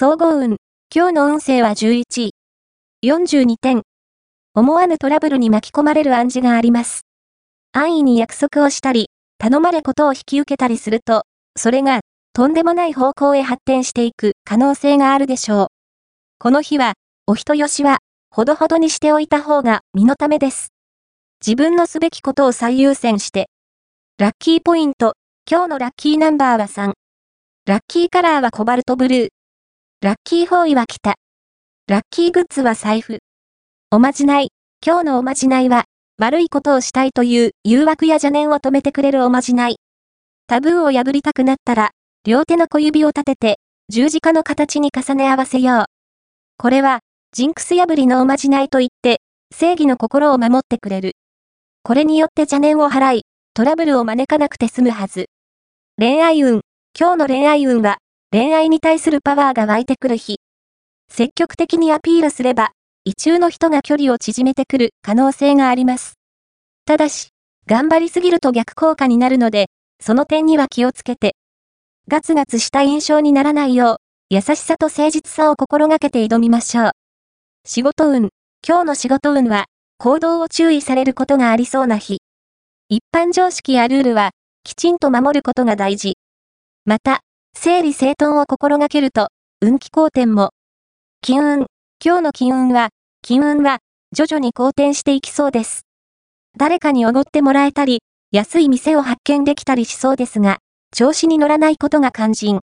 総合運。今日の運勢は11位。42点。思わぬトラブルに巻き込まれる暗示があります。安易に約束をしたり、頼まれことを引き受けたりすると、それが、とんでもない方向へ発展していく可能性があるでしょう。この日は、お人よしは、ほどほどにしておいた方が身のためです。自分のすべきことを最優先して。ラッキーポイント。今日のラッキーナンバーは3。ラッキーカラーはコバルトブルー。ラッキーフォーイは北。ラッキーグッズは財布。おまじない。今日のおまじないは、悪いことをしたいという誘惑や邪念を止めてくれるおまじない。タブーを破りたくなったら、両手の小指を立てて、十字架の形に重ね合わせよう。これは、ジンクス破りのおまじないと言って、正義の心を守ってくれる。これによって邪念を払い、トラブルを招かなくて済むはず。恋愛運。今日の恋愛運は、恋愛に対するパワーが湧いてくる日。積極的にアピールすれば、異中の人が距離を縮めてくる可能性があります。ただし、頑張りすぎると逆効果になるので、その点には気をつけて。ガツガツした印象にならないよう、優しさと誠実さを心がけて挑みましょう。仕事運。今日の仕事運は、行動を注意されることがありそうな日。一般常識やルールは、きちんと守ることが大事。また、整理整頓を心がけると、運気好転も。金運。今日の金運は、金運は、徐々に好転していきそうです。誰かにおごってもらえたり、安い店を発見できたりしそうですが、調子に乗らないことが肝心。